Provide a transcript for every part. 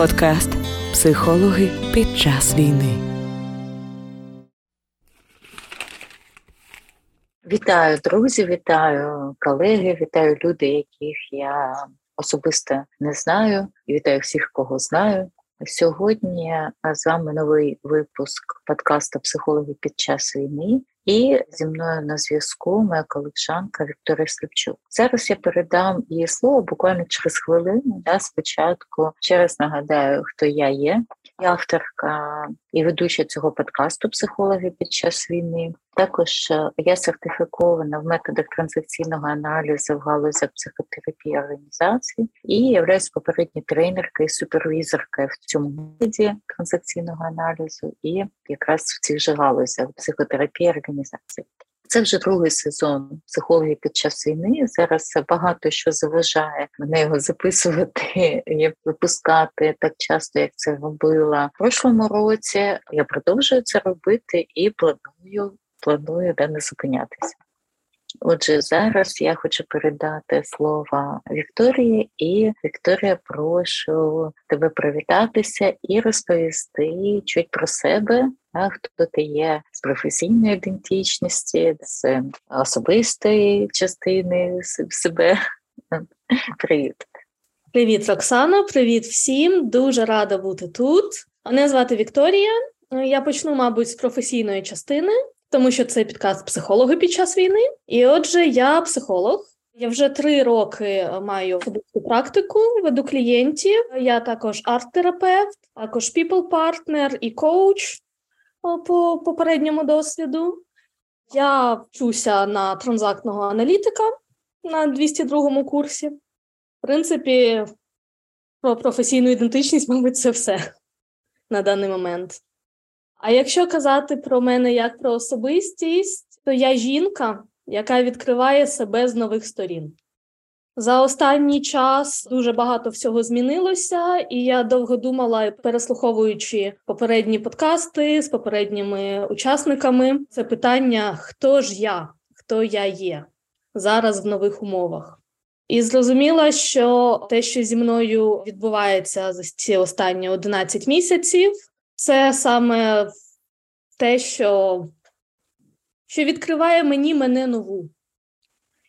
Подкаст Психологи під час війни. Вітаю, друзі, вітаю колеги, вітаю люди, яких я особисто не знаю. Вітаю всіх, кого знаю. Сьогодні з вами новий випуск подкасту Психологи під час війни. І зі мною на зв'язку моя колежанка Вікторія Слепчук. Зараз я передам її слово буквально через хвилину. Да, Спочатку ще раз нагадаю, хто я є. Я авторка і ведуча цього подкасту Психологи під час війни. Також е, я сертифікована в методах транзакційного аналізу в галузях психотерапії організації і являюсь попередньою тренеркою супервізоркою в цьому виді транзакційного аналізу і якраз в цих же галузях психотерапії організації. Це вже другий сезон психології під час війни. Зараз багато що заважає мене його записувати випускати так часто, як це робила в прошлому році. Я продовжую це робити і планую планую де не зупинятися. Отже, зараз я хочу передати слово Вікторії, і Вікторія, прошу тебе привітатися і розповісти чуть про себе, а хто ти є з професійної ідентичності, з особистої частини себе. Привіт. Привіт, Роксана, привіт всім. Дуже рада бути тут. Мене звати Вікторія. Я почну, мабуть, з професійної частини тому що це підкаст психологи під час війни. І отже, я психолог. Я вже три роки маю особисту практику, веду клієнтів. Я також арт-терапевт, також people-партнер і коуч по попередньому досвіду. Я вчуся на транзактного аналітика на 202 курсі. В принципі, про професійну ідентичність, мабуть, це все на даний момент. А якщо казати про мене як про особистість, то я жінка, яка відкриває себе з нових сторін. За останній час дуже багато всього змінилося, і я довго думала, переслуховуючи попередні подкасти з попередніми учасниками, це питання: хто ж я, хто я є зараз в нових умовах. І зрозуміла, що те, що зі мною відбувається за ці останні 11 місяців, це саме те, що що відкриває мені мене нову.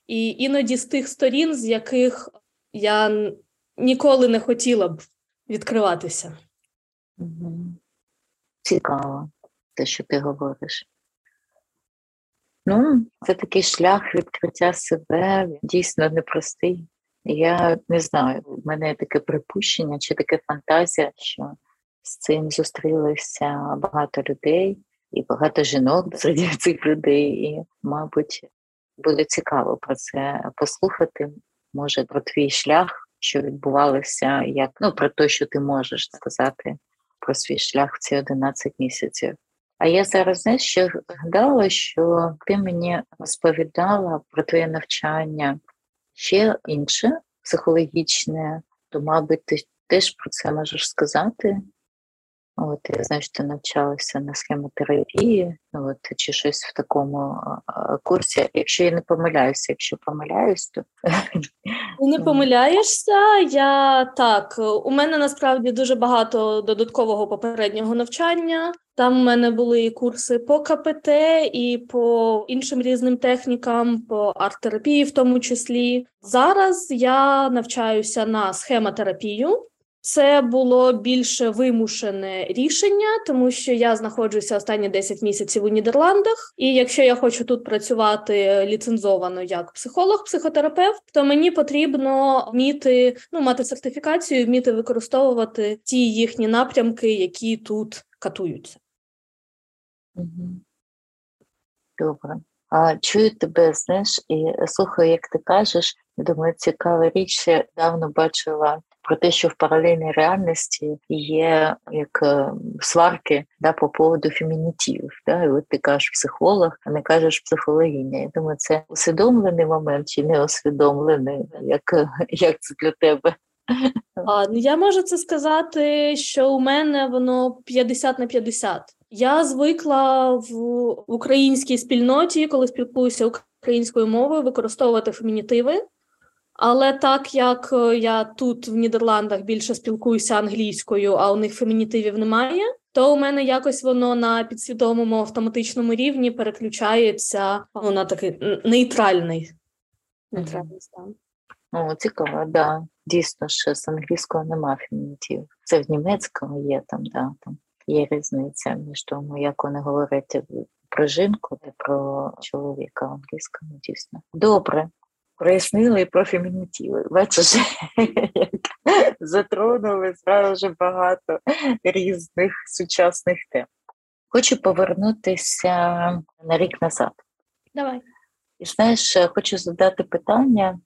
І іноді з тих сторін, з яких я ніколи не хотіла б відкриватися. Цікаво, те, що ти говориш. Ну, це такий шлях відкриття себе дійсно непростий. Я не знаю, в мене таке припущення чи таке фантазія, що з цим зустрілися багато людей і багато жінок серед цих людей. І, мабуть, буде цікаво про це послухати. Може, про твій шлях, що відбувалося, як ну про те, що ти можеш сказати про свій шлях в ці 11 місяців. А я зараз знаєш, ще згадала, що ти мені розповідала про твоє навчання ще інше, психологічне, то, мабуть, ти теж про це можеш сказати. От я знаю, що ти навчалася на схемотерапії, от чи щось в такому курсі. Якщо я не помиляюся, якщо помиляюсь, то не помиляєшся. Я так у мене насправді дуже багато додаткового попереднього навчання. Там у мене були і курси по КПТ і по іншим різним технікам, по арт-терапії, в тому числі. Зараз я навчаюся на схемотерапію. Це було більше вимушене рішення, тому що я знаходжуся останні 10 місяців у Нідерландах. І якщо я хочу тут працювати ліцензовано як психолог, психотерапевт, то мені потрібно вміти ну мати сертифікацію, вміти використовувати ті їхні напрямки, які тут катуються. Добре. А чую тебе, знаєш, і слухаю, як ти кажеш, думаю, цікава річ. Я давно бачила про те, що в паралельній реальності є як е, сварки да, по поводу фемінітів. Да? І от ти кажеш психолог, а не кажеш психологиня. Я думаю, це усвідомлений момент чи не усвідомлений, як, як це для тебе? Ну, Я можу це сказати, що у мене воно 50 на 50. Я звикла в українській спільноті, коли спілкуюся українською мовою, використовувати фемінітиви. Але так як е, я тут в Нідерландах більше спілкуюся англійською, а у них фемінітивів немає, то у мене якось воно на підсвідомому автоматичному рівні переключається ну, на такий нейтральний нейтральний стан. О, цікаво, да. Дійсно, що з англійського нема фемінітів. Це в німецькому є там, да, там є різниця між тому, як вони говорять про жінку і про чоловіка в англійському дійсно. Добре. Прояснили про фемінітиви. Бачиш, як затронули зразу багато різних сучасних тем. Хочу повернутися на рік назад. Давай. І знаєш, хочу задати питання,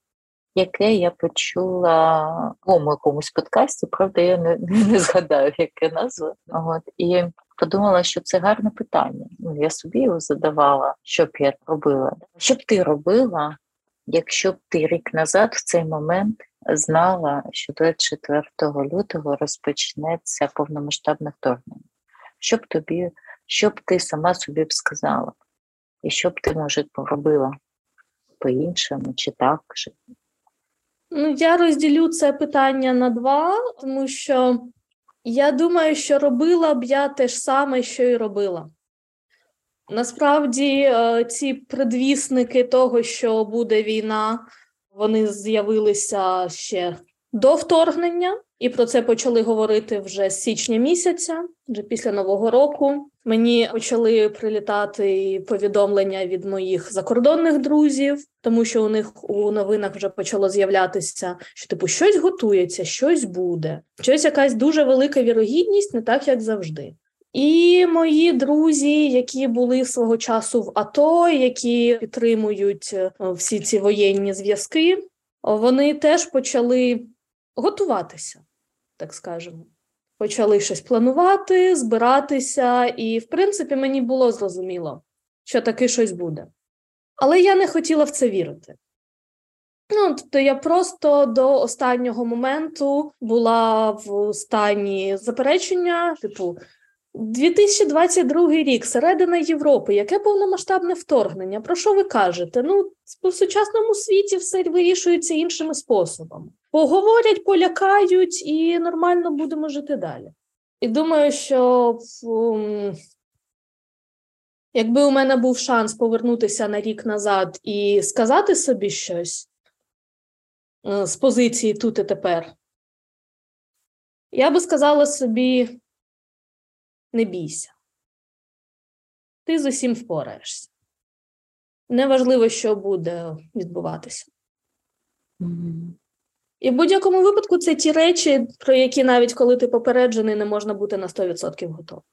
яке я почула в якомусь подкасті, правда, я не, не згадаю, яке назва. От, І подумала, що це гарне питання. Ну, Я собі його задавала, що б я робила. Що б ти робила, якщо б ти рік назад в цей момент знала, що 24 лютого розпочнеться повномасштабне вторгнення? Що б тобі, що б ти сама собі б сказала? І що б ти, може, поробила по-іншому, чи так? Чи... Ну, я розділю це питання на два, тому що я думаю, що робила б я те ж саме, що і робила. Насправді, е, ці предвісники того, що буде війна, вони з'явилися ще до вторгнення, і про це почали говорити вже з січня місяця, вже після нового року. Мені почали прилітати повідомлення від моїх закордонних друзів, тому що у них у новинах вже почало з'являтися, що типу щось готується, щось буде, щось якась дуже велика вірогідність, не так як завжди. І мої друзі, які були свого часу в АТО, які підтримують е, всі ці воєнні зв'язки, вони теж почали готуватися, так скажемо. Почали щось планувати, збиратися, і, в принципі, мені було зрозуміло, що таке щось буде. Але я не хотіла в це вірити. Ну, тобто я просто до останнього моменту була в стані заперечення, типу, 2022 рік, середина Європи, яке повномасштабне вторгнення? Про що ви кажете? Ну, в сучасному світі все вирішується іншими способами. Поговорять, полякають і нормально будемо жити далі. І думаю, що якби у мене був шанс повернутися на рік назад і сказати собі щось uh, з позиції тут і тепер, я би сказала собі не бійся. Ти з усім впораєшся. Неважливо, що буде відбуватися. Mm-hmm. І в будь-якому випадку це ті речі, про які навіть коли ти попереджений, не можна бути на 100% готовим.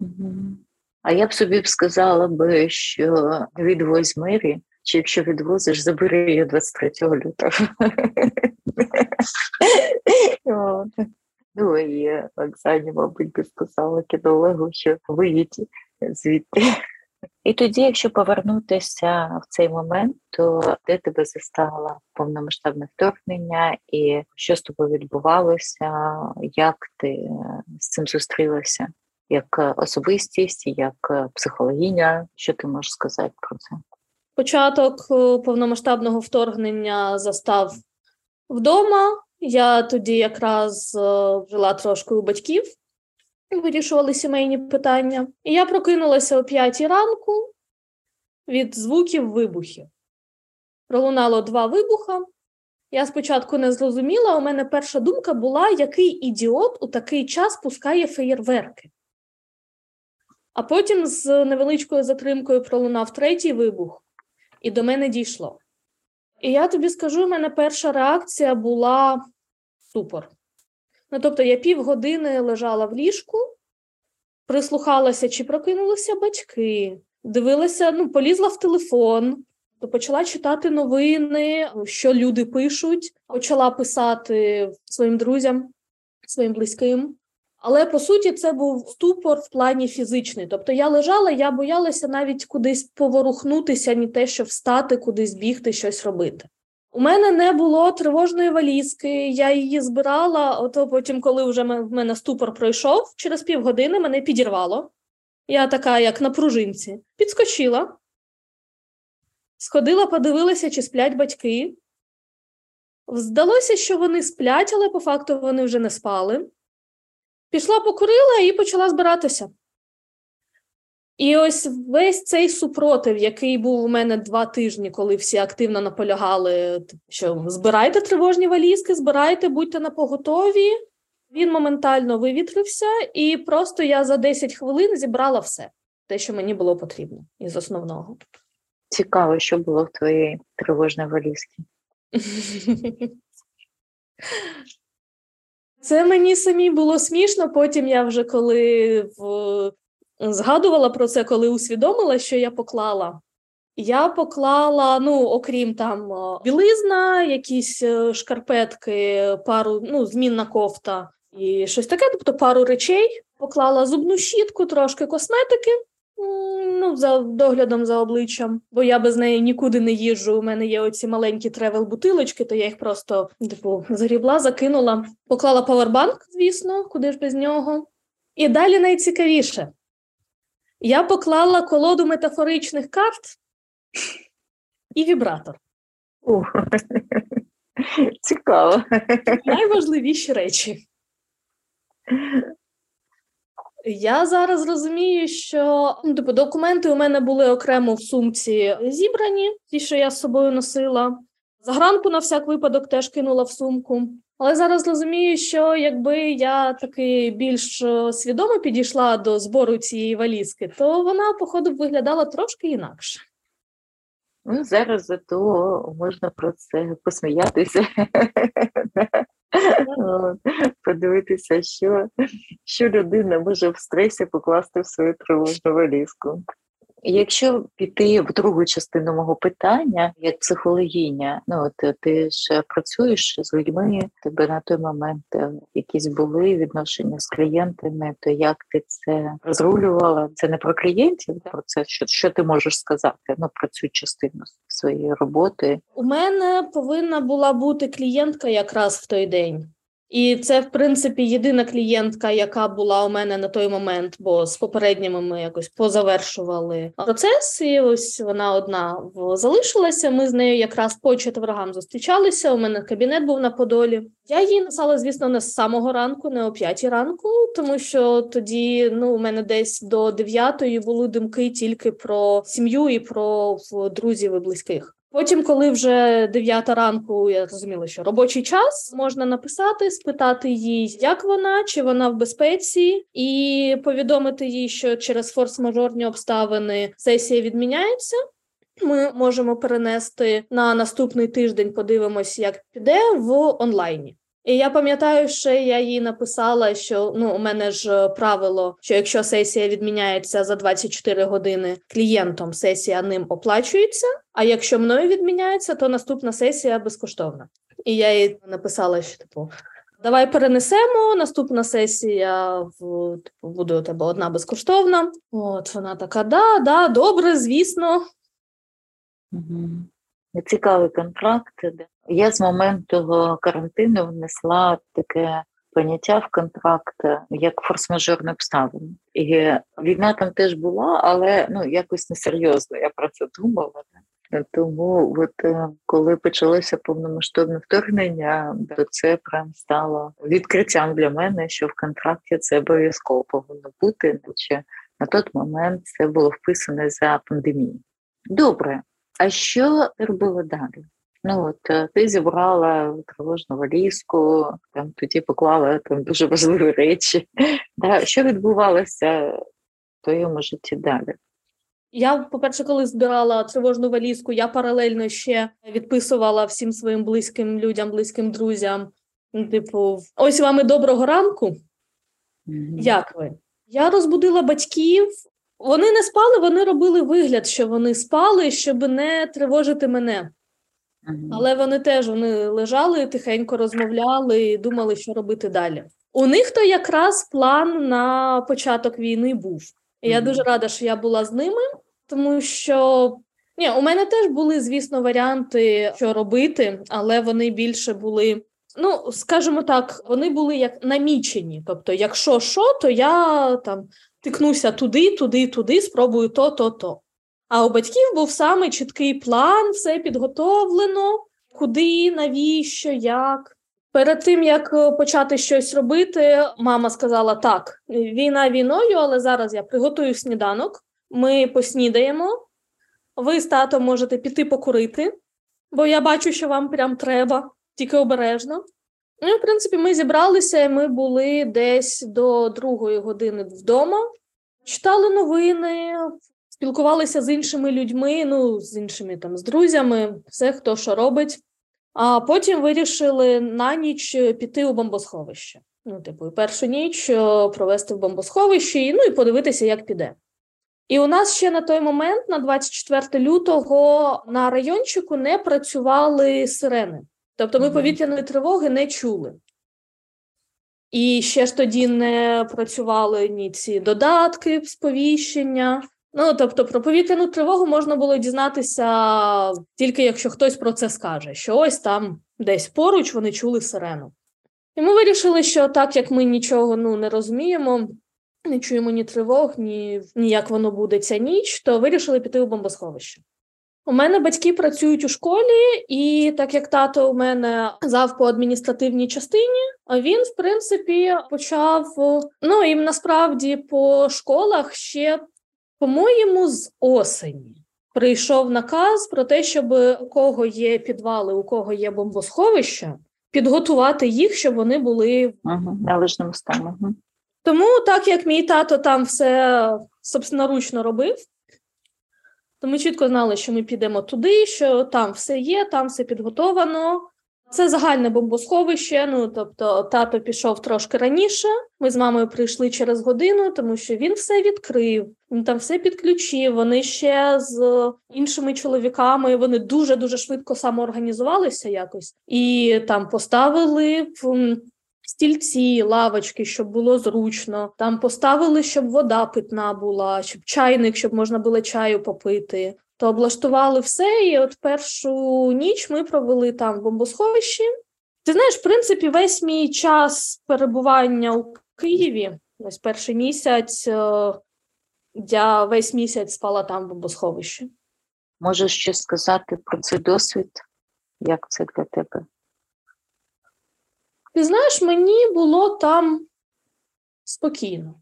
Mm-hmm. А я б собі б сказала би, що відвозь мирі, чи якщо відвозиш, забери її 23 лютого. Ну і Оксані, мабуть, би сказала кінологу, що виїдь звідти. І тоді, якщо повернутися в цей момент, то де тебе застало повномасштабне вторгнення, і що з тобою відбувалося, як ти з цим зустрілася? Як особистість, як психологиня, що ти можеш сказати про це? Початок е, повномасштабного вторгнення застав вдома. Я тоді якраз е, жила трошки у батьків, вирішували сімейні питання. І я прокинулася о п'ятій ранку від звуків вибухів. Пролунало два вибуха. Я спочатку не зрозуміла, у мене перша думка була, який ідіот у такий час пускає феєрверки. А потім з невеличкою затримкою пролунав третій вибух, і до мене дійшло. І я тобі скажу, у мене перша реакція була ступор. Ну, тобто, я півгодини лежала в ліжку, прислухалася, чи прокинулися батьки, дивилася, ну, полізла в телефон, то почала читати новини, що люди пишуть, почала писати своїм друзям, своїм близьким. Але по суті, це був ступор в плані фізичний. Тобто я лежала, я боялася навіть кудись поворухнутися, ні те, що встати, кудись бігти, щось робити. У мене не було тривожної валізки, я її збирала, ото потім, коли вже в мене ступор пройшов, через півгодини мене підірвало. Я така, як на пружинці, підскочила, сходила, подивилася, чи сплять батьки. Здалося, що вони сплять, але по факту вони вже не спали. Пішла покурила і почала збиратися. І ось весь цей супротив, який був у мене два тижні, коли всі активно наполягали, що збирайте тривожні валізки, збирайте, будьте на поготові. Він моментально вивітрився, і просто я за 10 хвилин зібрала все, те, що мені було потрібно із основного. Цікаво, що було в твоїй тривожній валізці. Це мені самі було смішно. Потім я вже коли в... згадувала про це, коли усвідомила, що я поклала. Я поклала, ну, окрім там білизна, якісь е, шкарпетки, пару, ну, змінна кофта і щось таке, тобто пару речей. Поклала зубну щітку, трошки косметики ну, за доглядом за обличчям, бо я без неї нікуди не їжджу. У мене є оці маленькі тревел-бутилочки, то я їх просто типу загрібла, закинула, поклала павербанк, звісно, куди ж без нього. І далі найцікавіше. Я поклала колоду метафоричних карт і вібратор. О, Цікаво. Найважливіші речі. Я зараз розумію, що ну, типу, документи у мене були окремо в сумці зібрані, ті, що я з собою носила. Загранку на всяк випадок теж кинула в сумку. Але зараз розумію, що якби я таки більш е, свідомо підійшла до збору цієї валізки, то вона, походу, виглядала трошки інакше. Ну, зараз зато можна про це посміятися. Подивитися, що що людина може в стресі покласти в свою тривожну валізку. Якщо піти в другу частину мого питання, як психологіня, ну от ти ж працюєш з людьми, тебе на той момент е, якісь були відношення з клієнтами, то як ти це розрулювала? Це не про клієнтів, про це що що ти можеш сказати ну, про цю частину своєї роботи? У мене повинна була бути клієнтка якраз в той день. І це, в принципі, єдина клієнтка, яка була у мене на той момент, бо з попередніми ми якось позавершували процес. І ось вона одна залишилася. Ми з нею якраз по четвергам зустрічалися. У мене кабінет був на Подолі. Я їй написала, звісно, не з самого ранку, не о п'ятій ранку, тому що тоді ну у мене десь до дев'ятої були думки тільки про сім'ю і про друзів і близьких. Потім, коли вже дев'ята ранку, я зрозуміла, що робочий час можна написати, спитати їй, як вона, чи вона в безпеці, і повідомити їй, що через форс-мажорні обставини сесія відміняється. Ми можемо перенести на наступний тиждень. Подивимось, як піде в онлайні. І я пам'ятаю, що я їй написала, що ну у мене ж правило, що якщо сесія відміняється за 24 години клієнтом, сесія ним оплачується. А якщо мною відміняється, то наступна сесія безкоштовна. І я їй написала, що типу. Давай перенесемо. Наступна сесія в типу, буде у тебе одна безкоштовна. От вона така: да, да, добре, звісно. Угу. Цікавий контракт. Я з моменту карантину внесла таке поняття в контракт як форс-мажорне обставини. І війна там теж була, але ну якось несерйозно. Я про це думала. Тому, от е, коли почалося повномасштабне вторгнення, то це прям стало відкриттям для мене, що в контракті це обов'язково повинно бути. Наче на той момент це було вписане за пандемію. Добре, а що робила далі? Ну от е, ти зібрала тривожну валізку, там тоді поклала там дуже важливі речі. Да, Що відбувалося в твоєму житті далі? Я, по-перше, коли збирала тривожну валізку, я паралельно ще відписувала всім своїм близьким людям, близьким друзям. Типу, ось вам і доброго ранку. Mm-hmm. Як ви? Я розбудила батьків. Вони не спали, вони робили вигляд, що вони спали, щоб не тривожити мене. Але вони теж вони лежали, тихенько розмовляли і думали, що робити далі. У них то якраз план на початок війни був. І я дуже рада, що я була з ними, тому що ні, у мене теж були, звісно, варіанти, що робити, але вони більше були. Ну, скажімо так, вони були як намічені. Тобто, якщо що, то я там тикнуся туди, туди, туди, спробую то, то, то. А у батьків був саме чіткий план, все підготовлено. куди, навіщо, як. Перед тим як е, почати щось робити, мама сказала: так, війна війною, але зараз я приготую сніданок, ми поснідаємо. Ви з татом можете піти покурити, бо я бачу, що вам прям треба, тільки обережно. Ну, в принципі, ми зібралися, і ми були десь до другої години вдома, читали новини, спілкувалися з іншими людьми, ну, з іншими там, з друзями, все, хто що робить. А потім вирішили на ніч піти у бомбосховище. Ну, типу, першу ніч е, провести в бомбосховищі, ну і подивитися, як піде. І у нас ще на той момент, на 24 лютого, на райончику не працювали сирени. Тобто ми повітряної тривоги не чули. І ще ж тоді не працювали ні ці додатки сповіщення. Ну, тобто, про повітряну тривогу можна було дізнатися тільки якщо хтось про це скаже, що ось там десь поруч вони чули сирену. І ми вирішили, що так як ми нічого ну, не розуміємо, не чуємо ні тривог, ні, ні як воно буде ця ніч, то вирішили піти у бомбосховище. У мене батьки працюють у школі, і так як тато у мене зав по адміністративній частині, він, в принципі, почав. Ну і насправді по школах ще, по-моєму, з осені прийшов наказ про те, щоб у кого є підвали, у кого є бомбосховища, підготувати їх, щоб вони були в належному стані. Тому, так як мій тато там все собственноручно робив, то ми чітко знали, що ми підемо туди, що там все є, там все підготовано. Це загальне бомбосховище. Ну тобто, тато пішов трошки раніше. Ми з мамою прийшли через годину, тому що він все відкрив, він там все підключив. Вони ще з іншими чоловіками. Вони дуже дуже швидко самоорганізувалися якось і там поставили в стільці, лавочки, щоб було зручно. Там поставили, щоб вода питна була, щоб чайник, щоб можна було чаю попити. То облаштували все, і от першу ніч ми провели там в бомбосховищі. Ти знаєш, в принципі, весь мій час перебування у Києві, ось перший місяць, е, я весь місяць спала там в бомбосховищі. Можеш щось сказати про цей досвід? Як це для тебе? Ти знаєш, мені було там спокійно.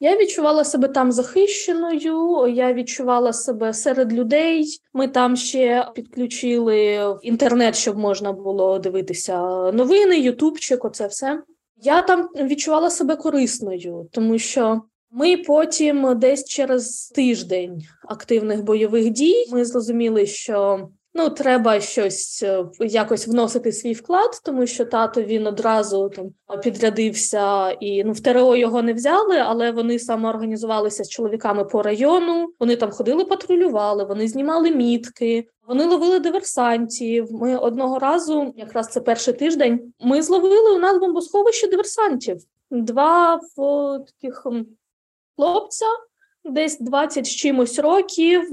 Я відчувала себе там захищеною, я відчувала себе серед людей. Ми там ще підключили інтернет, щоб можна було дивитися новини, Ютубчик, оце все. Я там відчувала себе корисною, тому що ми потім, десь через тиждень активних бойових дій, ми зрозуміли, що Ну, треба щось е, якось вносити свій вклад, тому що тато він одразу там підрядився і ну в ТРО його не взяли, але вони самоорганізувалися з чоловіками по району. Вони там ходили, патрулювали, вони знімали мітки, вони ловили диверсантів. Ми одного разу, якраз це перший тиждень, ми зловили у нас бомбосховище диверсантів. Два в таких хлопця, десь 20 з чимось років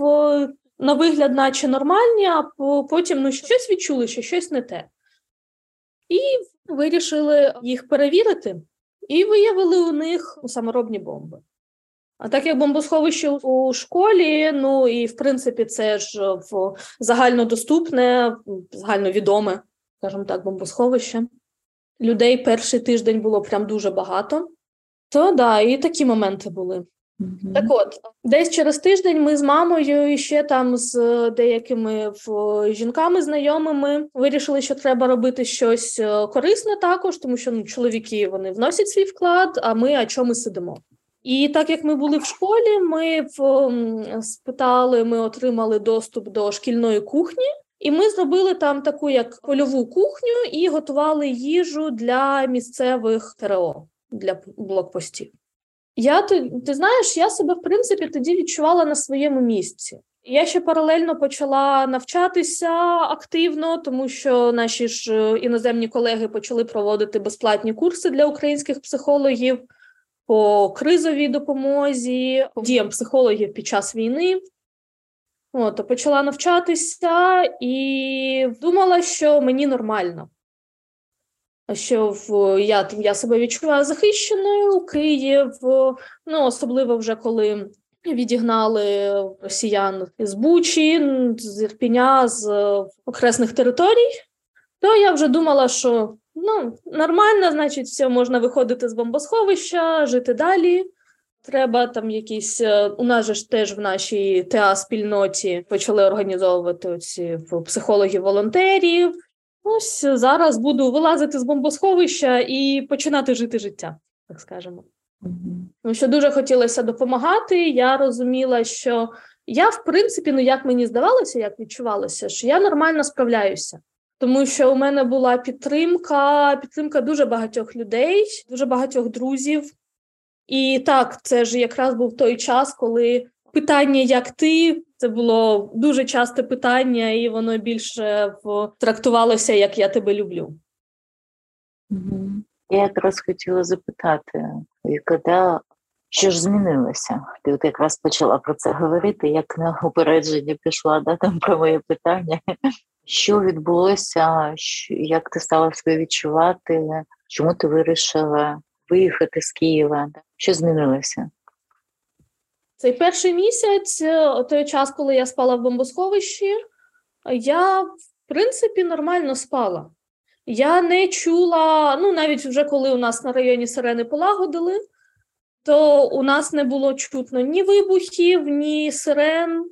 на вигляд, наче нормальні, а потім ну, щось відчули, що щось не те. І вирішили їх перевірити, і виявили у них саморобні бомби. А так як бомбосховище у школі, ну і в принципі, це ж в загальнодоступне, загальновідоме, скажімо так, бомбосховище. Людей перший тиждень було прям дуже багато. То да, і такі моменти були. Mm-hmm. Так от, десь через тиждень ми з мамою і ще там з деякими жінками знайомими вирішили, що треба робити щось е, корисне також, тому що ну, чоловіки вони вносять свій вклад, а ми а чому ми сидимо? І так як ми були в школі, ми в, спитали, ми отримали доступ до шкільної кухні, і ми зробили там таку як польову кухню і готували їжу для місцевих ТРО для блокпостів. Я ти, ти знаєш, я себе в принципі тоді відчувала на своєму місці. Я ще паралельно почала навчатися активно, тому що наші ж е, іноземні колеги почали проводити безплатні курси для українських психологів по кризовій допомозі, по діям психологів під час війни. От, почала навчатися і думала, що мені нормально що в я я себе відчуваю захищеною Київ, ну особливо вже коли відігнали росіян з Бучі, з Ірпіня, з окресних територій, то я вже думала, що ну, нормально, значить, все, можна виходити з бомбосховища, жити далі. Треба там якісь е, у нас же ж теж в нашій ТА спільноті почали організовувати оці психологів-волонтерів. Ось зараз буду вилазити з бомбосховища і починати жити життя, так скажемо. Тому що дуже хотілося допомагати. Я розуміла, що я, в принципі, ну як мені здавалося, як відчувалося, що я нормально справляюся. Тому що у мене була підтримка, підтримка дуже багатьох людей, дуже багатьох друзів. І так, це ж якраз був той час, коли питання, як ти, це було дуже часте питання, і воно більше трактувалося, як я тебе люблю. Я якраз хотіла запитати, коли що ж змінилося? Ти от якраз почала про це говорити, як на упередження пішла да, там про моє питання. Що відбулося, як ти стала себе відчувати? Чому ти вирішила виїхати з Києва? Що змінилося? Цей перший місяць, е, той час, коли я спала в бомбосховищі, я в принципі нормально спала. Я не чула, ну навіть вже коли у нас на районі сирени полагодили, то у нас не було чутно ні вибухів, ні сирен.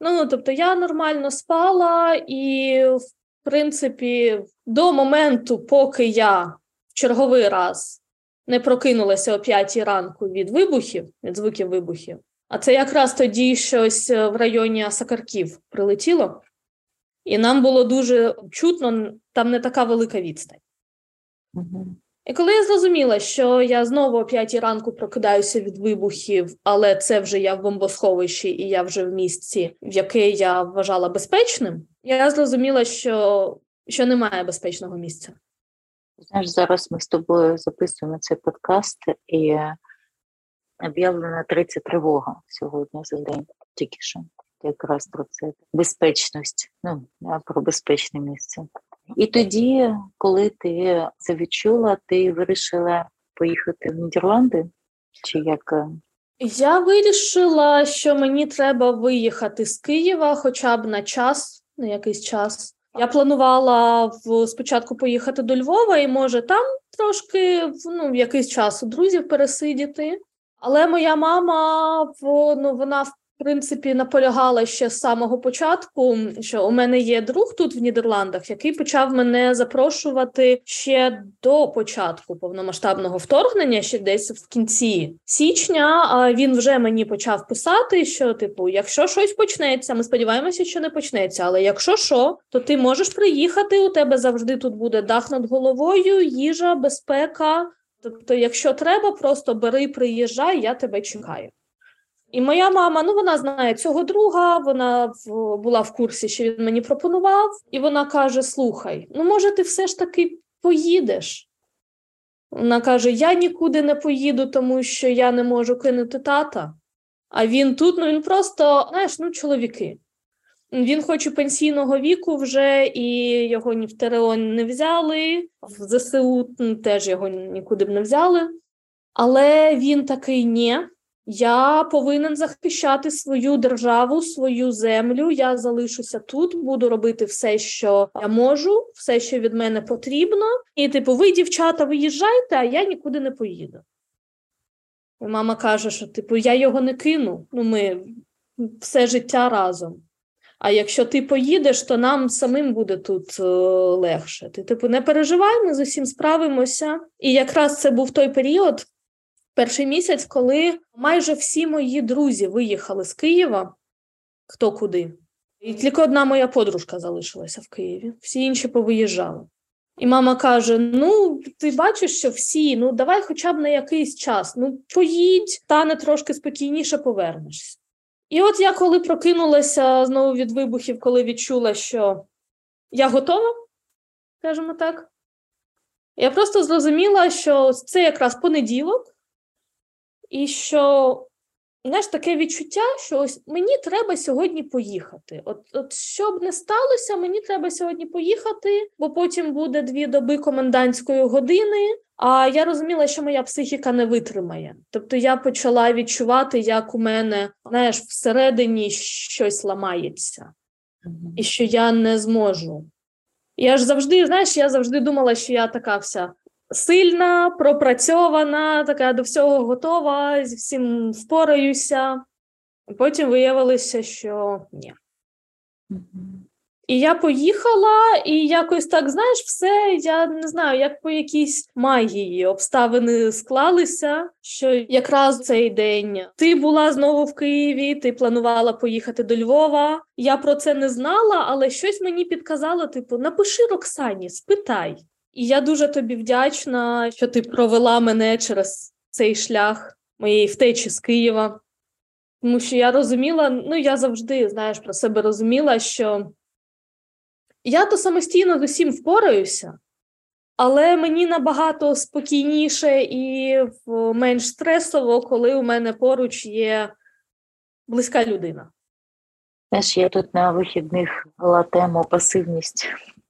Ну, тобто я нормально спала, і, в принципі, до моменту, поки я в черговий раз не прокинулася о п'ятій ранку від вибухів, від звуків вибухів, а це якраз тоді щось в районі Сакарків прилетіло. І нам було дуже чутно, там не така велика відстань. Угу. І коли я зрозуміла, що я знову о п'ятій ранку прокидаюся від вибухів, але це вже я в бомбосховищі, і я вже в місці, в яке я вважала безпечним, я зрозуміла, що, що немає безпечного місця. Знаєш, зараз ми з тобою записуємо цей подкаст і об'явлена третя тривога сьогодні за день, тільки що якраз про це безпечність, ну про безпечне місце. І тоді, коли ти це відчула, ти вирішила поїхати в Нідерланди? Чи як? Я вирішила, що мені треба виїхати з Києва хоча б на час, на якийсь час. Я планувала в спочатку поїхати до Львова і може там трошки ну, якийсь час у друзів пересидіти. Але моя мама ну, вона в принципі наполягала ще з самого початку, що у мене є друг тут в Нідерландах, який почав мене запрошувати ще до початку повномасштабного вторгнення, ще десь в кінці січня. А він вже мені почав писати, що типу, якщо щось почнеться, ми сподіваємося, що не почнеться. Але якщо що, то ти можеш приїхати. У тебе завжди тут буде дах над головою, їжа, безпека. Тобто, якщо треба, просто бери, приїжджай, я тебе чекаю. І моя мама, ну вона знає цього друга, вона в, була в курсі, що він мені пропонував, і вона каже: Слухай, ну може, ти все ж таки поїдеш? Вона каже: Я нікуди не поїду, тому що я не можу кинути тата. А він тут, ну він просто, знаєш, ну, чоловіки. Він хоче пенсійного віку вже, і його ні в ТРО не взяли, в ЗСУ теж його нікуди б не взяли. Але він такий ні. Я повинен захищати свою державу, свою землю. Я залишуся тут, буду робити все, що я можу, все, що від мене потрібно. І, типу, ви, дівчата, виїжджайте, а я нікуди не поїду. І мама каже, що типу, я його не кину. Ну, ми все життя разом. А якщо ти поїдеш, то нам самим буде тут е, легше. Ти, типу, не переживай, ми з усім справимося. І якраз це був той період перший місяць, коли майже всі мої друзі виїхали з Києва хто куди. І тільки одна моя подружка залишилася в Києві, всі інші повиїжджали. І мама каже: Ну, ти бачиш, що всі, ну давай хоча б на якийсь час, ну поїдь, стане трошки спокійніше, повернешся. І от я коли прокинулася знову від вибухів, коли відчула, що я готова, скажімо так, я просто зрозуміла, що це якраз понеділок, і що знаєш, таке відчуття, що ось мені треба сьогодні поїхати. От, от що б не сталося, мені треба сьогодні поїхати, бо потім буде дві доби комендантської години. А я розуміла, що моя психіка не витримає. Тобто я почала відчувати, як у мене знаєш, всередині щось ламається, і що я не зможу. Я ж завжди, знаєш, я завжди думала, що я така вся сильна, пропрацьована, така до всього готова, зі всім впораюся. Потім виявилося, що ні. І я поїхала, і якось так, знаєш, все, я не знаю, як по якійсь магії обставини склалися, що якраз цей день ти була знову в Києві, ти планувала поїхати до Львова. Я про це не знала, але щось мені підказало: типу, напиши Роксані, спитай. І я дуже тобі вдячна, що ти провела мене через цей шлях моєї втечі з Києва. Тому що я розуміла, ну я завжди, знаєш, про себе розуміла, що я то самостійно з усім впораюся, але мені набагато спокійніше і менш стресово, коли у мене поруч є близька людина. Знаєш, я тут на вихідних була тема пасивність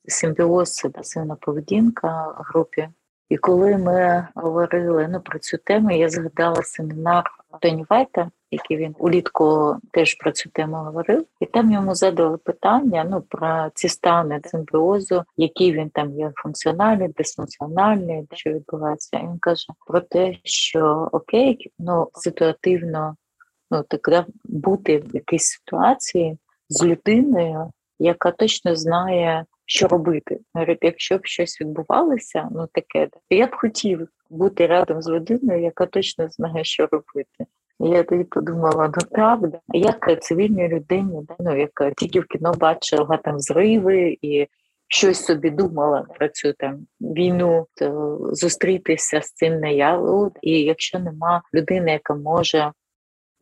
симбіоз, пасивна поведінка в групі. І коли ми говорили ну, про цю тему, я згадала семінар Тоні Вайта, який він улітку теж про цю тему говорив, і там йому задали питання ну про ці стани симбіозу, які він там є функціональний, дисфункціональний, що відбувається. І Він каже про те, що окей, ну ситуативно, ну так бути в якійсь ситуації з людиною, яка точно знає що робити. Навіть якщо б щось відбувалося, ну таке, я б хотів бути рядом з людиною, яка точно знає, що робити. Я тоді подумала, ну правда, як цивільній людині, ну яка тільки в кіно бачила там зриви і щось собі думала про цю там війну, то зустрітися з цим наяву. І якщо нема людини, яка може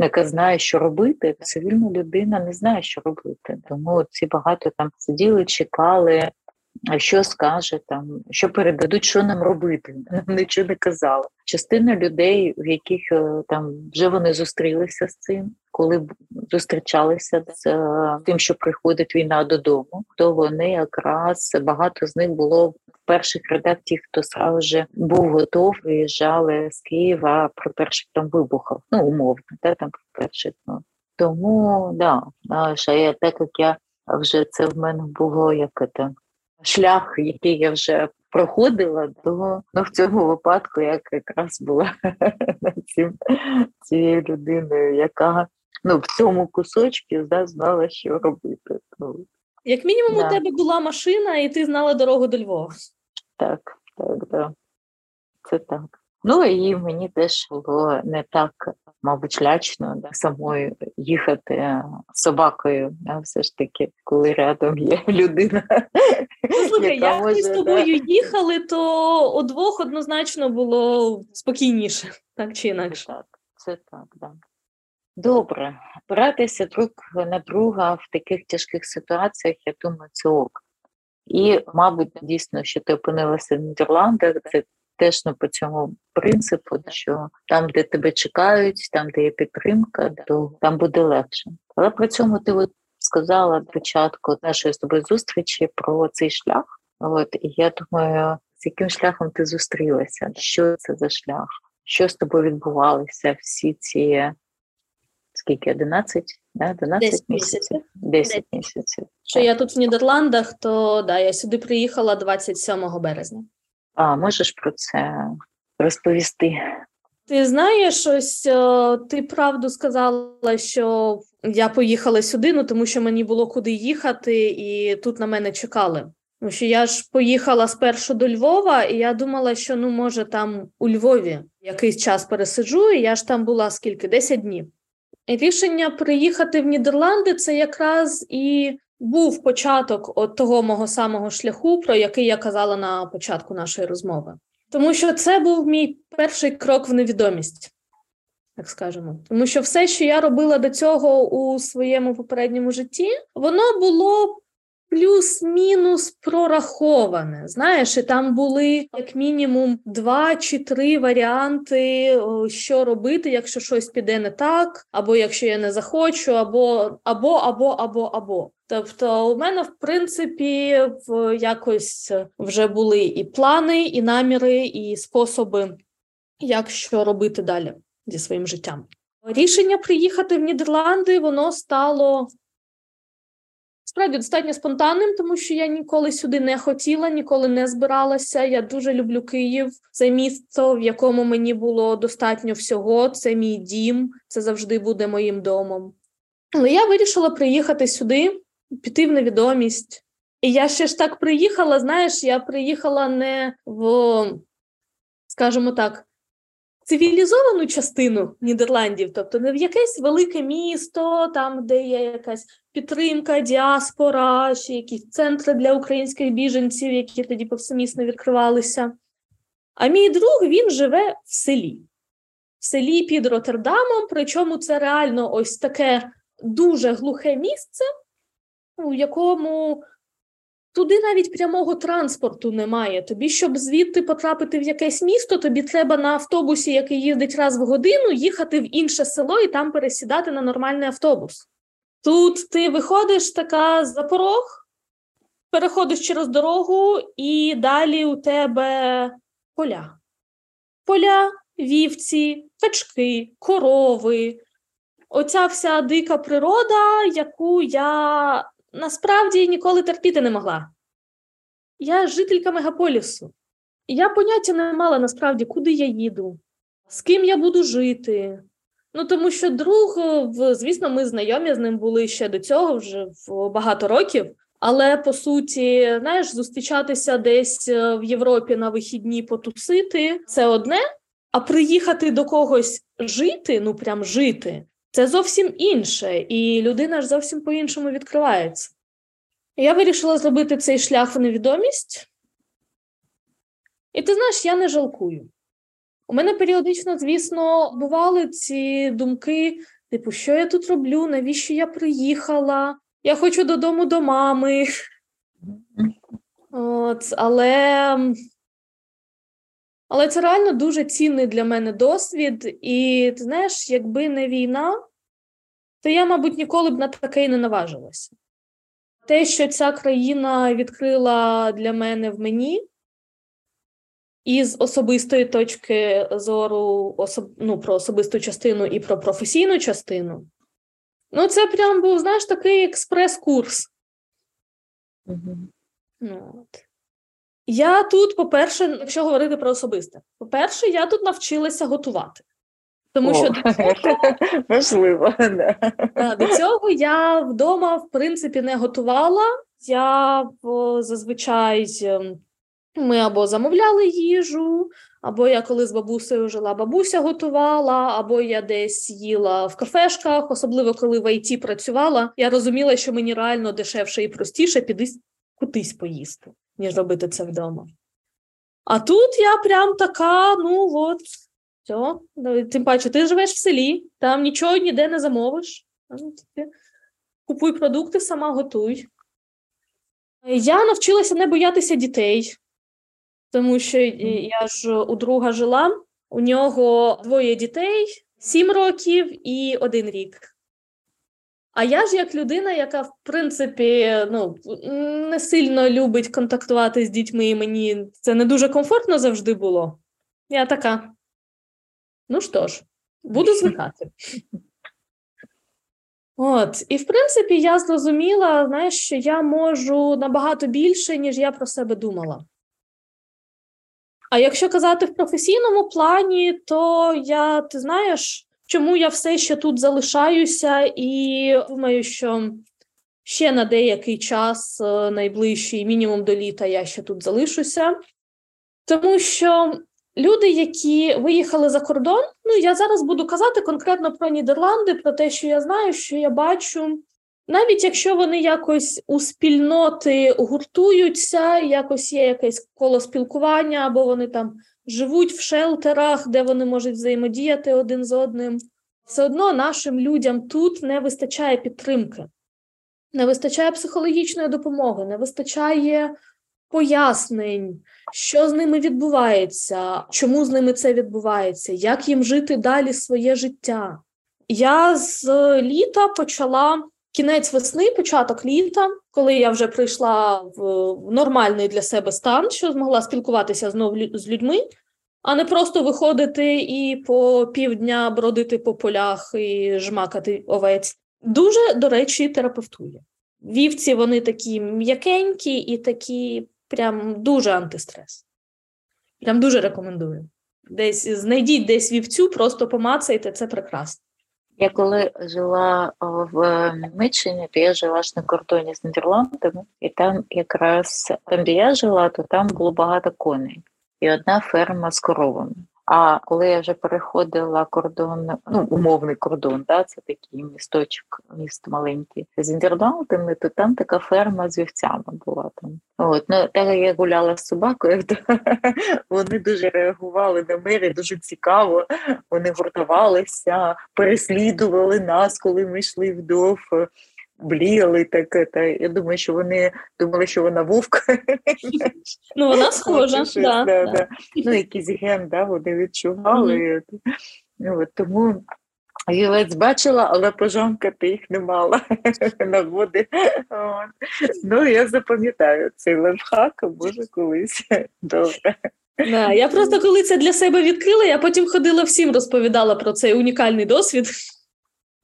яка знає, що робити, цивільна людина не знає, що робити. Тому ці багато там сиділи, чекали, що скаже там, що передадуть, що нам робити. Нам нічого не казали. Частина людей, в яких е, там вже вони зустрілися з цим, коли зустрічалися з е, тим, що приходить війна додому, то вони якраз багато з них було перших рядах ті, хто сразу же був готов, виїжджали з Києва про перших там вибухів, ну умовно, та там про перших. Ну. Тому да, що я так як я вже це в мене було як це, шлях, який я вже проходила, то ну, в цьому випадку я якраз була цим цією людиною, яка ну в цьому кусочку да, знала, що робити. Ну, Як мінімум, да. у тебе була машина, і ти знала дорогу до Львова. Так, так, да. Це так. Ну і мені теж було не так, мабуть, лячно да, самою їхати собакою, да, все ж таки, коли рядом є людина. Ну, слухай, яка як може, ми з тобою да. їхали, то удвох однозначно було спокійніше, так чи інакше. Це так, це так, да. Добре, опиратися друг на друга в таких тяжких ситуаціях, я думаю, це ок. І, мабуть, дійсно, що ти опинилася в Нідерландах, це теж ну, по цьому принципу, що там, де тебе чекають, там, де є підтримка, то там буде легше. Але при цьому ти от сказала початку нашої з тобою зустрічі про цей шлях. От і я думаю, з яким шляхом ти зустрілася? Що це за шлях? Що з тобою відбувалося всі ці скільки 11? Да? 12 10 місяців? 10 місяців. Що я тут в Нідерландах, то да, я сюди приїхала 27 березня. А можеш про це розповісти? Ти знаєш, ось е, ти правду сказала, що я поїхала сюди, ну тому що мені було куди їхати, і тут на мене чекали. Тому що я ж поїхала спершу до Львова, і я думала, що ну може там у Львові якийсь час пересиджу, і я ж там була скільки? 10 днів. Рішення приїхати в Нідерланди це якраз і був початок от того мого самого шляху, про який я казала на початку нашої розмови. Тому що це був мій перший крок в невідомість, так скажемо. Тому що все, що я робила до цього у своєму попередньому житті, воно було плюс-мінус прораховане. Знаєш, і там були як мінімум два чи три варіанти, що робити, якщо щось піде не так, або якщо я не захочу, або або, або, або, або. Тобто, у мене, в принципі, в якось вже були і плани, і наміри, і способи, як що робити далі зі своїм життям. Рішення приїхати в Нідерланди воно стало справді достатньо спонтанним, тому що я ніколи сюди не хотіла, ніколи не збиралася. Я дуже люблю Київ. Це місто, в якому мені було достатньо всього. Це мій дім, це завжди буде моїм домом. Але я вирішила приїхати сюди, піти в невідомість. І я ще ж так приїхала. Знаєш, я приїхала не в, скажімо так, цивілізовану частину Нідерландів, тобто не в якесь велике місто, там де є якась підтримка, діаспора, чи якісь центри для українських біженців, які тоді повсемісно відкривалися. А мій друг він живе в селі, в селі під Роттердамом, причому це реально ось таке дуже глухе місце, у якому Туди навіть прямого транспорту немає. Тобі, щоб звідти потрапити в якесь місто, тобі треба на автобусі, який їздить раз в годину, їхати в інше село і там пересідати на нормальний автобус. Тут ти виходиш така за порог, переходиш через дорогу, і далі у тебе поля. Поля, вівці, качки, корови. Оця вся дика природа, яку я насправді ніколи терпіти не могла. Я жителька мегаполісу, і я поняття не мала насправді, куди я їду, з ким я буду жити. Ну, тому що друг, звісно, ми знайомі з ним були ще до цього, вже в багато років. Але по суті, знаєш, зустрічатися десь е, в Європі на вихідні потусити це одне, а приїхати до когось жити, ну прям жити, це зовсім інше, і людина ж зовсім по-іншому відкривається. Я вирішила зробити цей шлях в невідомість, і ти знаєш, я не жалкую. У мене періодично, звісно, бували ці думки: типу, що я тут роблю, навіщо я приїхала? Я хочу додому до мами. От, Але але це реально дуже цінний для мене досвід, і ти знаєш, якби не війна, то я, мабуть, ніколи б на таке й не наважилася. Те, що ця країна відкрила для мене в мені, із особистої точки зору особ... ну, про особисту частину і про професійну частину, ну, це прям був, знаєш, такий експрес-курс. Mm-hmm. Ну, от. Я тут, по-перше, якщо говорити про особисте, по-перше, я тут навчилася готувати. Тому О, що до цього, важливо, да. до цього я вдома, в принципі, не готувала. Я зазвичай ем, ми або замовляли їжу, або я коли з бабусею жила, бабуся готувала, або я десь їла в кафешках, особливо коли в ІТ працювала. Я розуміла, що мені реально дешевше і простіше піди кудись поїсти ніж робити це вдома. А тут я прям така, ну от, все. Тим паче, ти живеш в селі, там нічого ніде не замовиш. Ну, купуй продукти, сама готуй. Я навчилася не боятися дітей, тому що я ж у друга жила, у нього двоє дітей, сім років і один рік. А я ж як людина, яка в принципі ну, не сильно любить контактувати з дітьми, і мені це не дуже комфортно завжди було. Я така. Ну що ж, буду звикати. От, і в принципі, я зрозуміла, знаєш, що я можу набагато більше, ніж я про себе думала. А якщо казати в професійному плані, то я, ти знаєш, чому я все ще тут залишаюся, і думаю, що ще на деякий час, е, найближчий мінімум до літа, я ще тут залишуся, тому що люди, які виїхали за кордон, ну я зараз буду казати конкретно про Нідерланди, про те, що я знаю, що я бачу. Навіть якщо вони якось у спільноти гуртуються, якось є якесь коло спілкування, або вони там живуть в шелтерах, де вони можуть взаємодіяти один з одним. Все одно нашим людям тут не вистачає підтримки. не вистачає психологічної допомоги, не вистачає пояснень, що з ними відбувається, чому з ними це відбувається, як їм жити далі своє життя. Я з літа почала кінець весни, початок літа, коли я вже прийшла в нормальний для себе стан, що змогла спілкуватися знову з людьми, а не просто виходити і по півдня бродити по полях і жмакати овець. Дуже, до речі, терапевтує. Вівці вони такі м'якенькі і такі прям дуже антистрес. Прям дуже рекомендую. Десь знайдіть десь вівцю, просто помацайте, це прекрасно. Я коли жила в Німеччині, то я жила ж на кордоні з Нідерландами, і там якраз там, де я жила, то там було багато коней і одна ферма з коровами. А коли я вже переходила кордон, ну умовний кордон, да, це такий місточок, міст маленький з Нідерландами, то там така ферма з вівцями була там. От ну так я гуляла з собакою, то вони дуже реагували на мене, дуже цікаво. Вони гуртувалися, переслідували нас, коли ми йшли вдов бліяли таке. Та я думаю, що вони думали, що вона вовка. Ну, вона схожа. да, да. Да. Ну, якийсь ген, да, вони відчували. Mm-hmm. Ну, от, Тому вівець бачила, але пожамкати їх не мала нагоди. Ну, я запам'ятаю цей лайфхак, може колись добре. Да, Я просто коли це для себе відкрила, я потім ходила всім розповідала про цей унікальний досвід.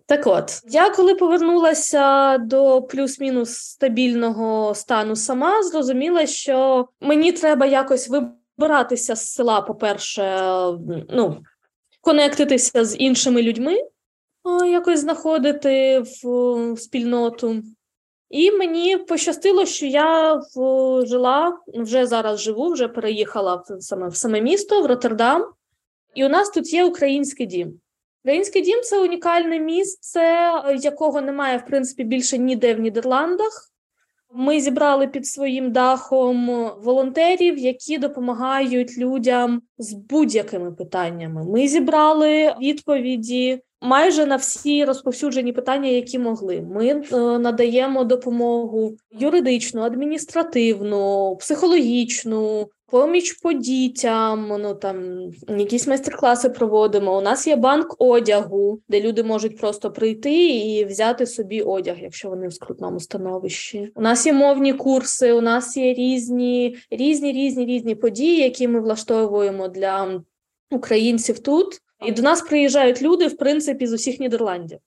Так от, я коли повернулася до плюс-мінус стабільного стану сама, зрозуміла, що мені треба якось вибиратися з села, по-перше, ну, конектитися з іншими людьми, якось знаходити в спільноту. І мені пощастило, що я жила, вже зараз живу, вже переїхала в саме в саме місто, в Роттердам, і у нас тут є український дім. Український дім це унікальне місце, якого немає, в принципі, більше ніде в Нідерландах. Ми зібрали під своїм дахом волонтерів, які допомагають людям з будь-якими питаннями. Ми зібрали відповіді майже на всі розповсюджені питання, які могли. Ми е, надаємо допомогу юридичну, адміністративну, психологічну, поміч по дітям. Ну там якісь майстер-класи проводимо. У нас є банк одягу, де люди можуть просто прийти і взяти собі одяг, якщо вони в скрутному становищі. У нас є мовні курси, у нас є різні, різні, різні, різні події, які ми влаштовуємо для українців тут. І до нас приїжджають люди, в принципі, з усіх Нідерландів.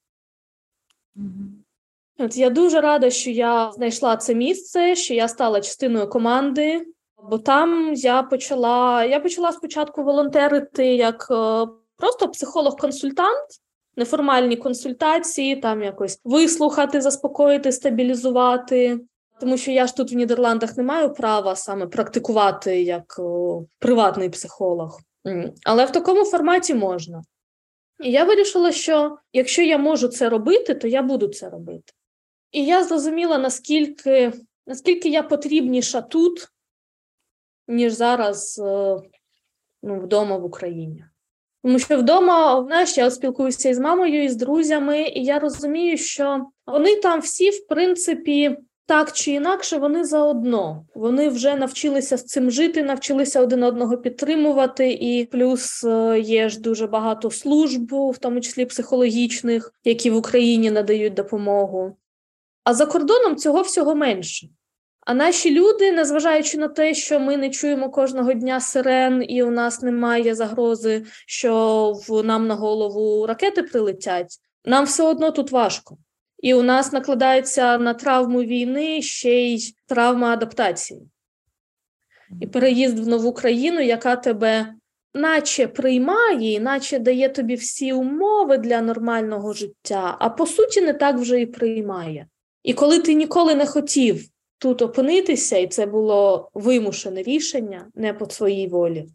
От я дуже рада, що я знайшла це місце, що я стала частиною команди, бо там я почала я почала спочатку волонтерити як е, просто психолог-консультант, неформальні консультації, там якось вислухати, заспокоїти, стабілізувати. Тому що я ж тут в Нідерландах не маю права саме практикувати як о, приватний психолог. Але в такому форматі можна. І я вирішила, що якщо я можу це робити, то я буду це робити. І я зрозуміла, наскільки наскільки я потрібніша тут, ніж зараз е, ну, вдома в Україні. Тому що вдома, знаєш, я спілкуюся із мамою, і з друзями, і я розумію, що вони там всі, в принципі, так чи інакше, вони заодно. Вони вже навчилися з цим жити, навчилися один одного підтримувати, і плюс е, є ж дуже багато служб, в тому числі психологічних, які в Україні надають допомогу. А за кордоном цього всього менше. А наші люди, незважаючи на те, що ми не чуємо кожного дня сирен, і у нас немає загрози, що в нам на голову ракети прилетять, нам все одно тут важко. І у нас накладається на травму війни ще й травма адаптації. І переїзд в нову країну, яка тебе наче приймає, наче дає тобі всі умови для нормального життя, а по суті, не так вже і приймає. І коли ти ніколи не хотів тут опинитися, і це було вимушене рішення не по своїй волі,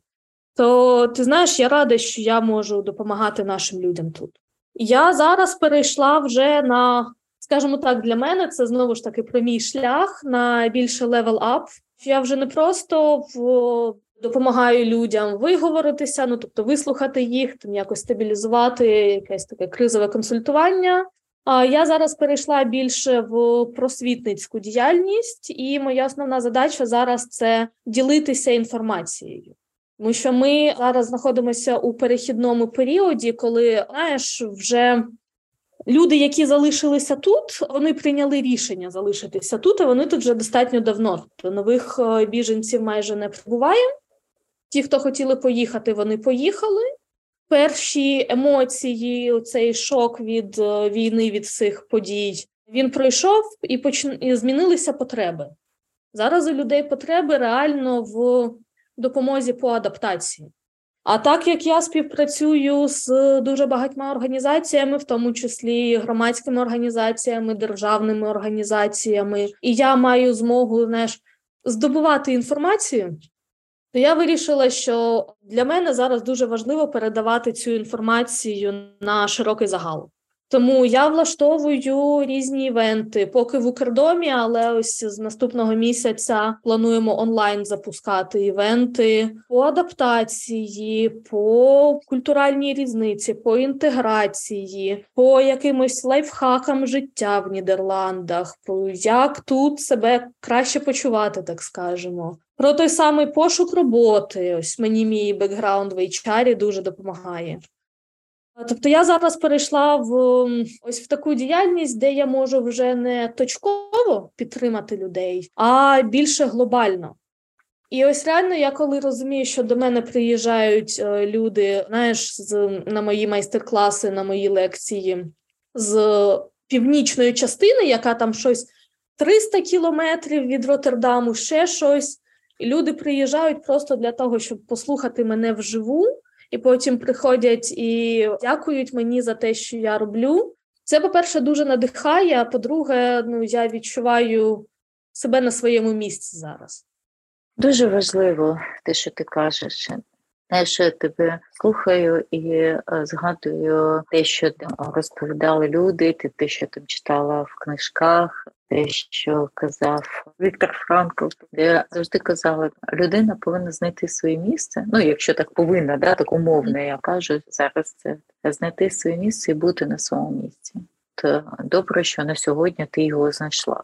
то ти знаєш, я рада, що я можу допомагати нашим людям тут. Я зараз перейшла вже на, скажімо так, для мене це знову ж таки про мій шлях на більше level up. Я вже не просто в. Допомагаю людям виговоритися, ну тобто вислухати їх, там якось стабілізувати якесь таке кризове консультування. Я зараз перейшла більше в просвітницьку діяльність, і моя основна задача зараз це ділитися інформацією. Тому що ми зараз знаходимося у перехідному періоді, коли знаєш, вже люди, які залишилися тут, вони прийняли рішення залишитися тут, а вони тут вже достатньо давно. Тобто нових е, біженців майже не прибуває. Ті, хто хотіли поїхати, вони поїхали. Перші емоції, цей шок від е, війни, від всіх подій, він пройшов і поч... і змінилися потреби. Зараз у людей потреби реально в допомозі по адаптації. А так як я співпрацюю з дуже багатьма організаціями, в тому числі громадськими організаціями, державними організаціями, і я маю змогу знаєш, здобувати інформацію, то я вирішила, що для мене зараз дуже важливо передавати цю інформацію на широкий загал. Тому я влаштовую різні івенти, поки в Укрдомі, але ось з наступного місяця плануємо онлайн запускати івенти по адаптації, по культуральній різниці, по інтеграції, по якимось лайфхакам життя в Нідерландах, по як тут себе краще почувати, так скажемо. Про той самий пошук роботи. Ось мені мій бекграунд в HR дуже допомагає. Тобто я зараз перейшла в ось в таку діяльність, де я можу вже не точково підтримати людей, а більше глобально. І ось реально, я коли розумію, що до мене приїжджають е, люди, знаєш, з на мої майстер-класи, на мої лекції з північної частини, яка там щось 300 кілометрів від Роттердаму, ще щось. І люди приїжджають просто для того, щоб послухати мене вживу і потім приходять і дякують мені за те, що я роблю. Це, по-перше, дуже надихає. А по-друге, ну я відчуваю себе на своєму місці зараз. Дуже важливо те, що ти кажеш. Знаєш, я тебе слухаю і е, згадую те, що розповідали люди, те, що ти читала в книжках, те, що казав Віктор Франкл, де завжди казали, людина повинна знайти своє місце. Ну, якщо так повинна, да, так умовно я кажу зараз це знайти своє місце і бути на своєму місці. То добре, що на сьогодні ти його знайшла.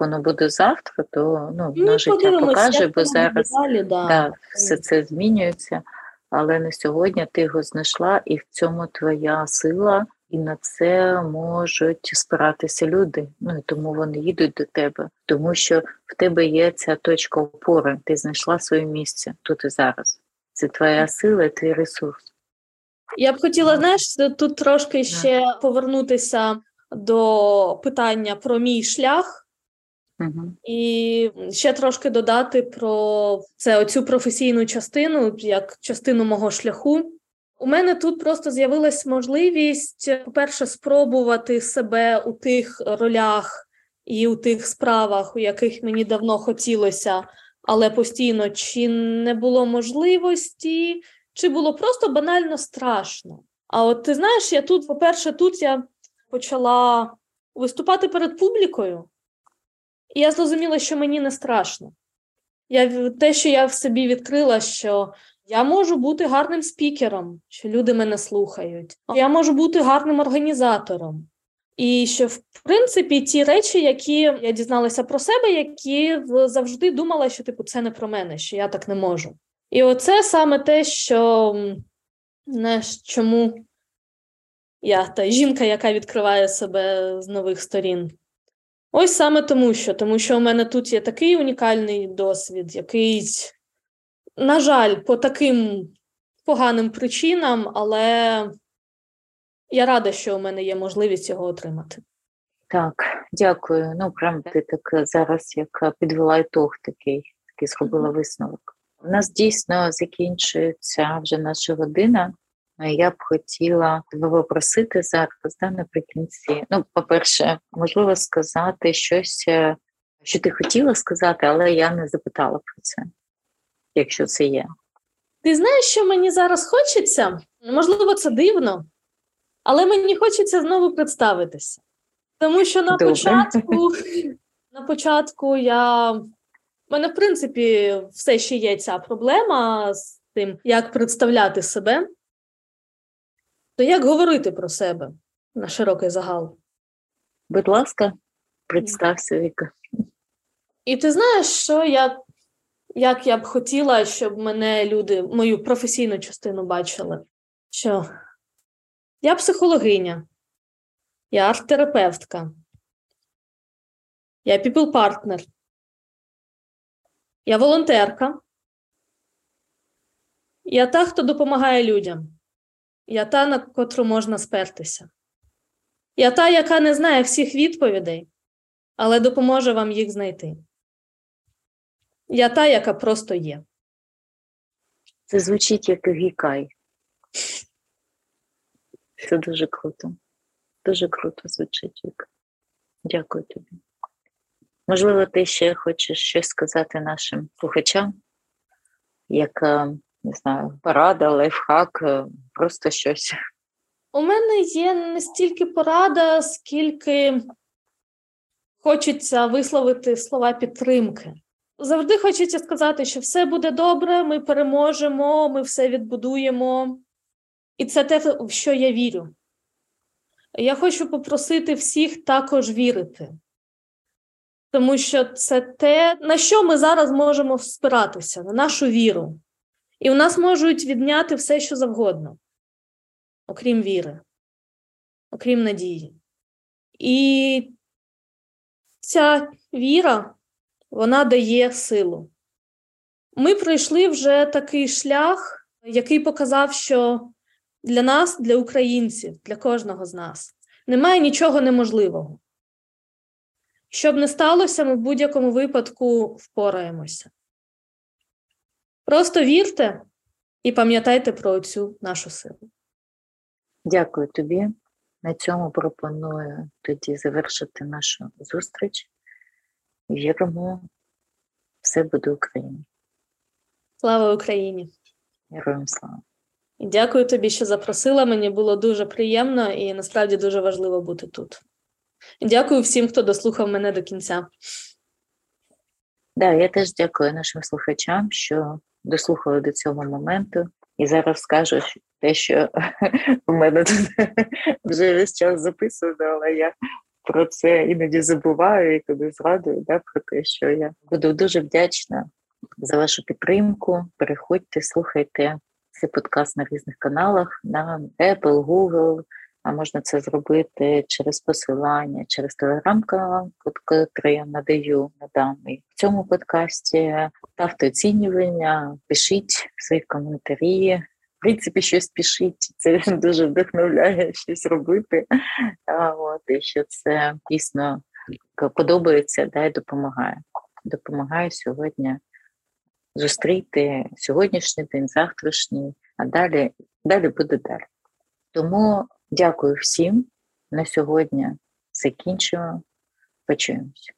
Воно буде завтра, то ну, ну життя покаже, бо зараз далі, да. Да, все це змінюється. Але на сьогодні ти його знайшла, і в цьому твоя сила і на це можуть спиратися люди. Ну і тому вони їдуть до тебе, тому що в тебе є ця точка опори. Ти знайшла своє місце тут і зараз. Це твоя сила, твій ресурс. Я б хотіла, знаєш, тут трошки ще повернутися до питання про мій шлях. Угу. І ще трошки додати про це оцю професійну частину як частину мого шляху. У мене тут просто з'явилась можливість, по-перше, спробувати себе у тих ролях і у тих справах, у яких мені давно хотілося, але постійно чи не було можливості, чи було просто банально страшно. А от ти знаєш, я тут, по-перше, тут я почала виступати перед публікою, і я зрозуміла, що мені не страшно. Я Те, що я в собі відкрила, що я можу бути гарним спікером, що люди мене слухають. Я можу бути гарним організатором. І що, в принципі, ті речі, які я дізналася про себе, які завжди думала, що типу це не про мене, що я так не можу. І оце саме те, що знаєш, чому я та жінка, яка відкриває себе з нових сторін. Ось саме тому, що тому що у мене тут є такий унікальний досвід, який на жаль, по таким поганим причинам, але я рада, що у мене є можливість його отримати. Так, дякую. Ну, прям ти так зараз як підвела ітог такий, такий зробила висновок. У нас дійсно закінчується вже наша година. Я б хотіла тебе попросити зараз да, наприкінці. Ну, по-перше, можливо сказати щось, що ти хотіла сказати, але я не запитала про це якщо це є. Ти знаєш, що мені зараз хочеться? Можливо, це дивно, але мені хочеться знову представитися. Тому що на Добре. початку на початку я. У мене, в принципі, все ще є ця проблема з тим, як представляти себе, то як говорити про себе на широкий загал. Будь ласка, представся Віка. І ти знаєш, що я, як я б хотіла, щоб мене люди, мою професійну частину бачили, що я психологиня, я арт-терапевтка, я піпл-партнер, я волонтерка, я та, хто допомагає людям. Я та, на котру можна спертися. Я та, яка не знає всіх відповідей, але допоможе вам їх знайти. Я та, яка просто є. Це звучить як гікай. Це дуже круто. Дуже круто звучить Віка. Дякую тобі. Можливо, ти ще хочеш щось сказати нашим слухачам, як не знаю, порада, лайфхак, просто щось. У мене є не стільки порада, скільки хочеться висловити слова підтримки. Завжди хочеться сказати, що все буде добре, ми переможемо, ми все відбудуємо. І це те, в що я вірю. Я хочу попросити всіх також вірити, тому що це те, на що ми зараз можемо спиратися, на нашу віру. І у нас можуть відняти все, що завгодно, окрім віри, окрім надії. І ця віра, вона дає силу. Ми пройшли вже такий шлях, який показав, що для нас, для українців, для кожного з нас немає нічого неможливого. Щоб не сталося, ми в будь-якому випадку впораємося. Просто вірте і пам'ятайте про цю нашу силу. Дякую тобі. На цьому пропоную тоді завершити нашу зустріч. Віримо, все буде Україна. Слава Україні! Героям слава! І дякую тобі, що запросила. Мені було дуже приємно і насправді дуже важливо бути тут. І дякую всім, хто дослухав мене до кінця. Да, я теж дякую нашим слухачам, що дослухали до цього моменту. І зараз скажу те, що в мене тут вже весь час записано, але я про це іноді забуваю і коли згадую да, про те, що я буду дуже вдячна за вашу підтримку. Переходьте, слухайте цей подкаст на різних каналах на Apple, Google. А можна це зробити через посилання, через телеграм-канал, який я надаю надам. І в цьому подкасті ставте оцінювання, пишіть свої коментарі. Принципі, щось пишіть, це дуже вдохновляє щось робити. От, І що це дійсно подобається да, і допомагає. Допомагає сьогодні зустріти сьогоднішній день, завтрашній, а далі, далі буде далі. Тому дякую всім. На сьогодні закінчуємо. Почуємося.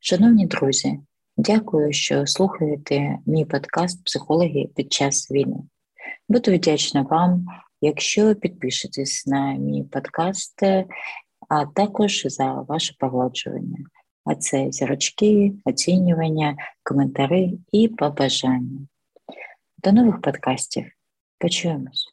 Шановні друзі, дякую, що слухаєте мій подкаст Психологи під час війни. Буду вдячна вам, якщо підпишетесь на мій подкаст, а також за ваше погоджування. А це зірочки, оцінювання, коментарі і побажання. До нових подкастів. Почуємось.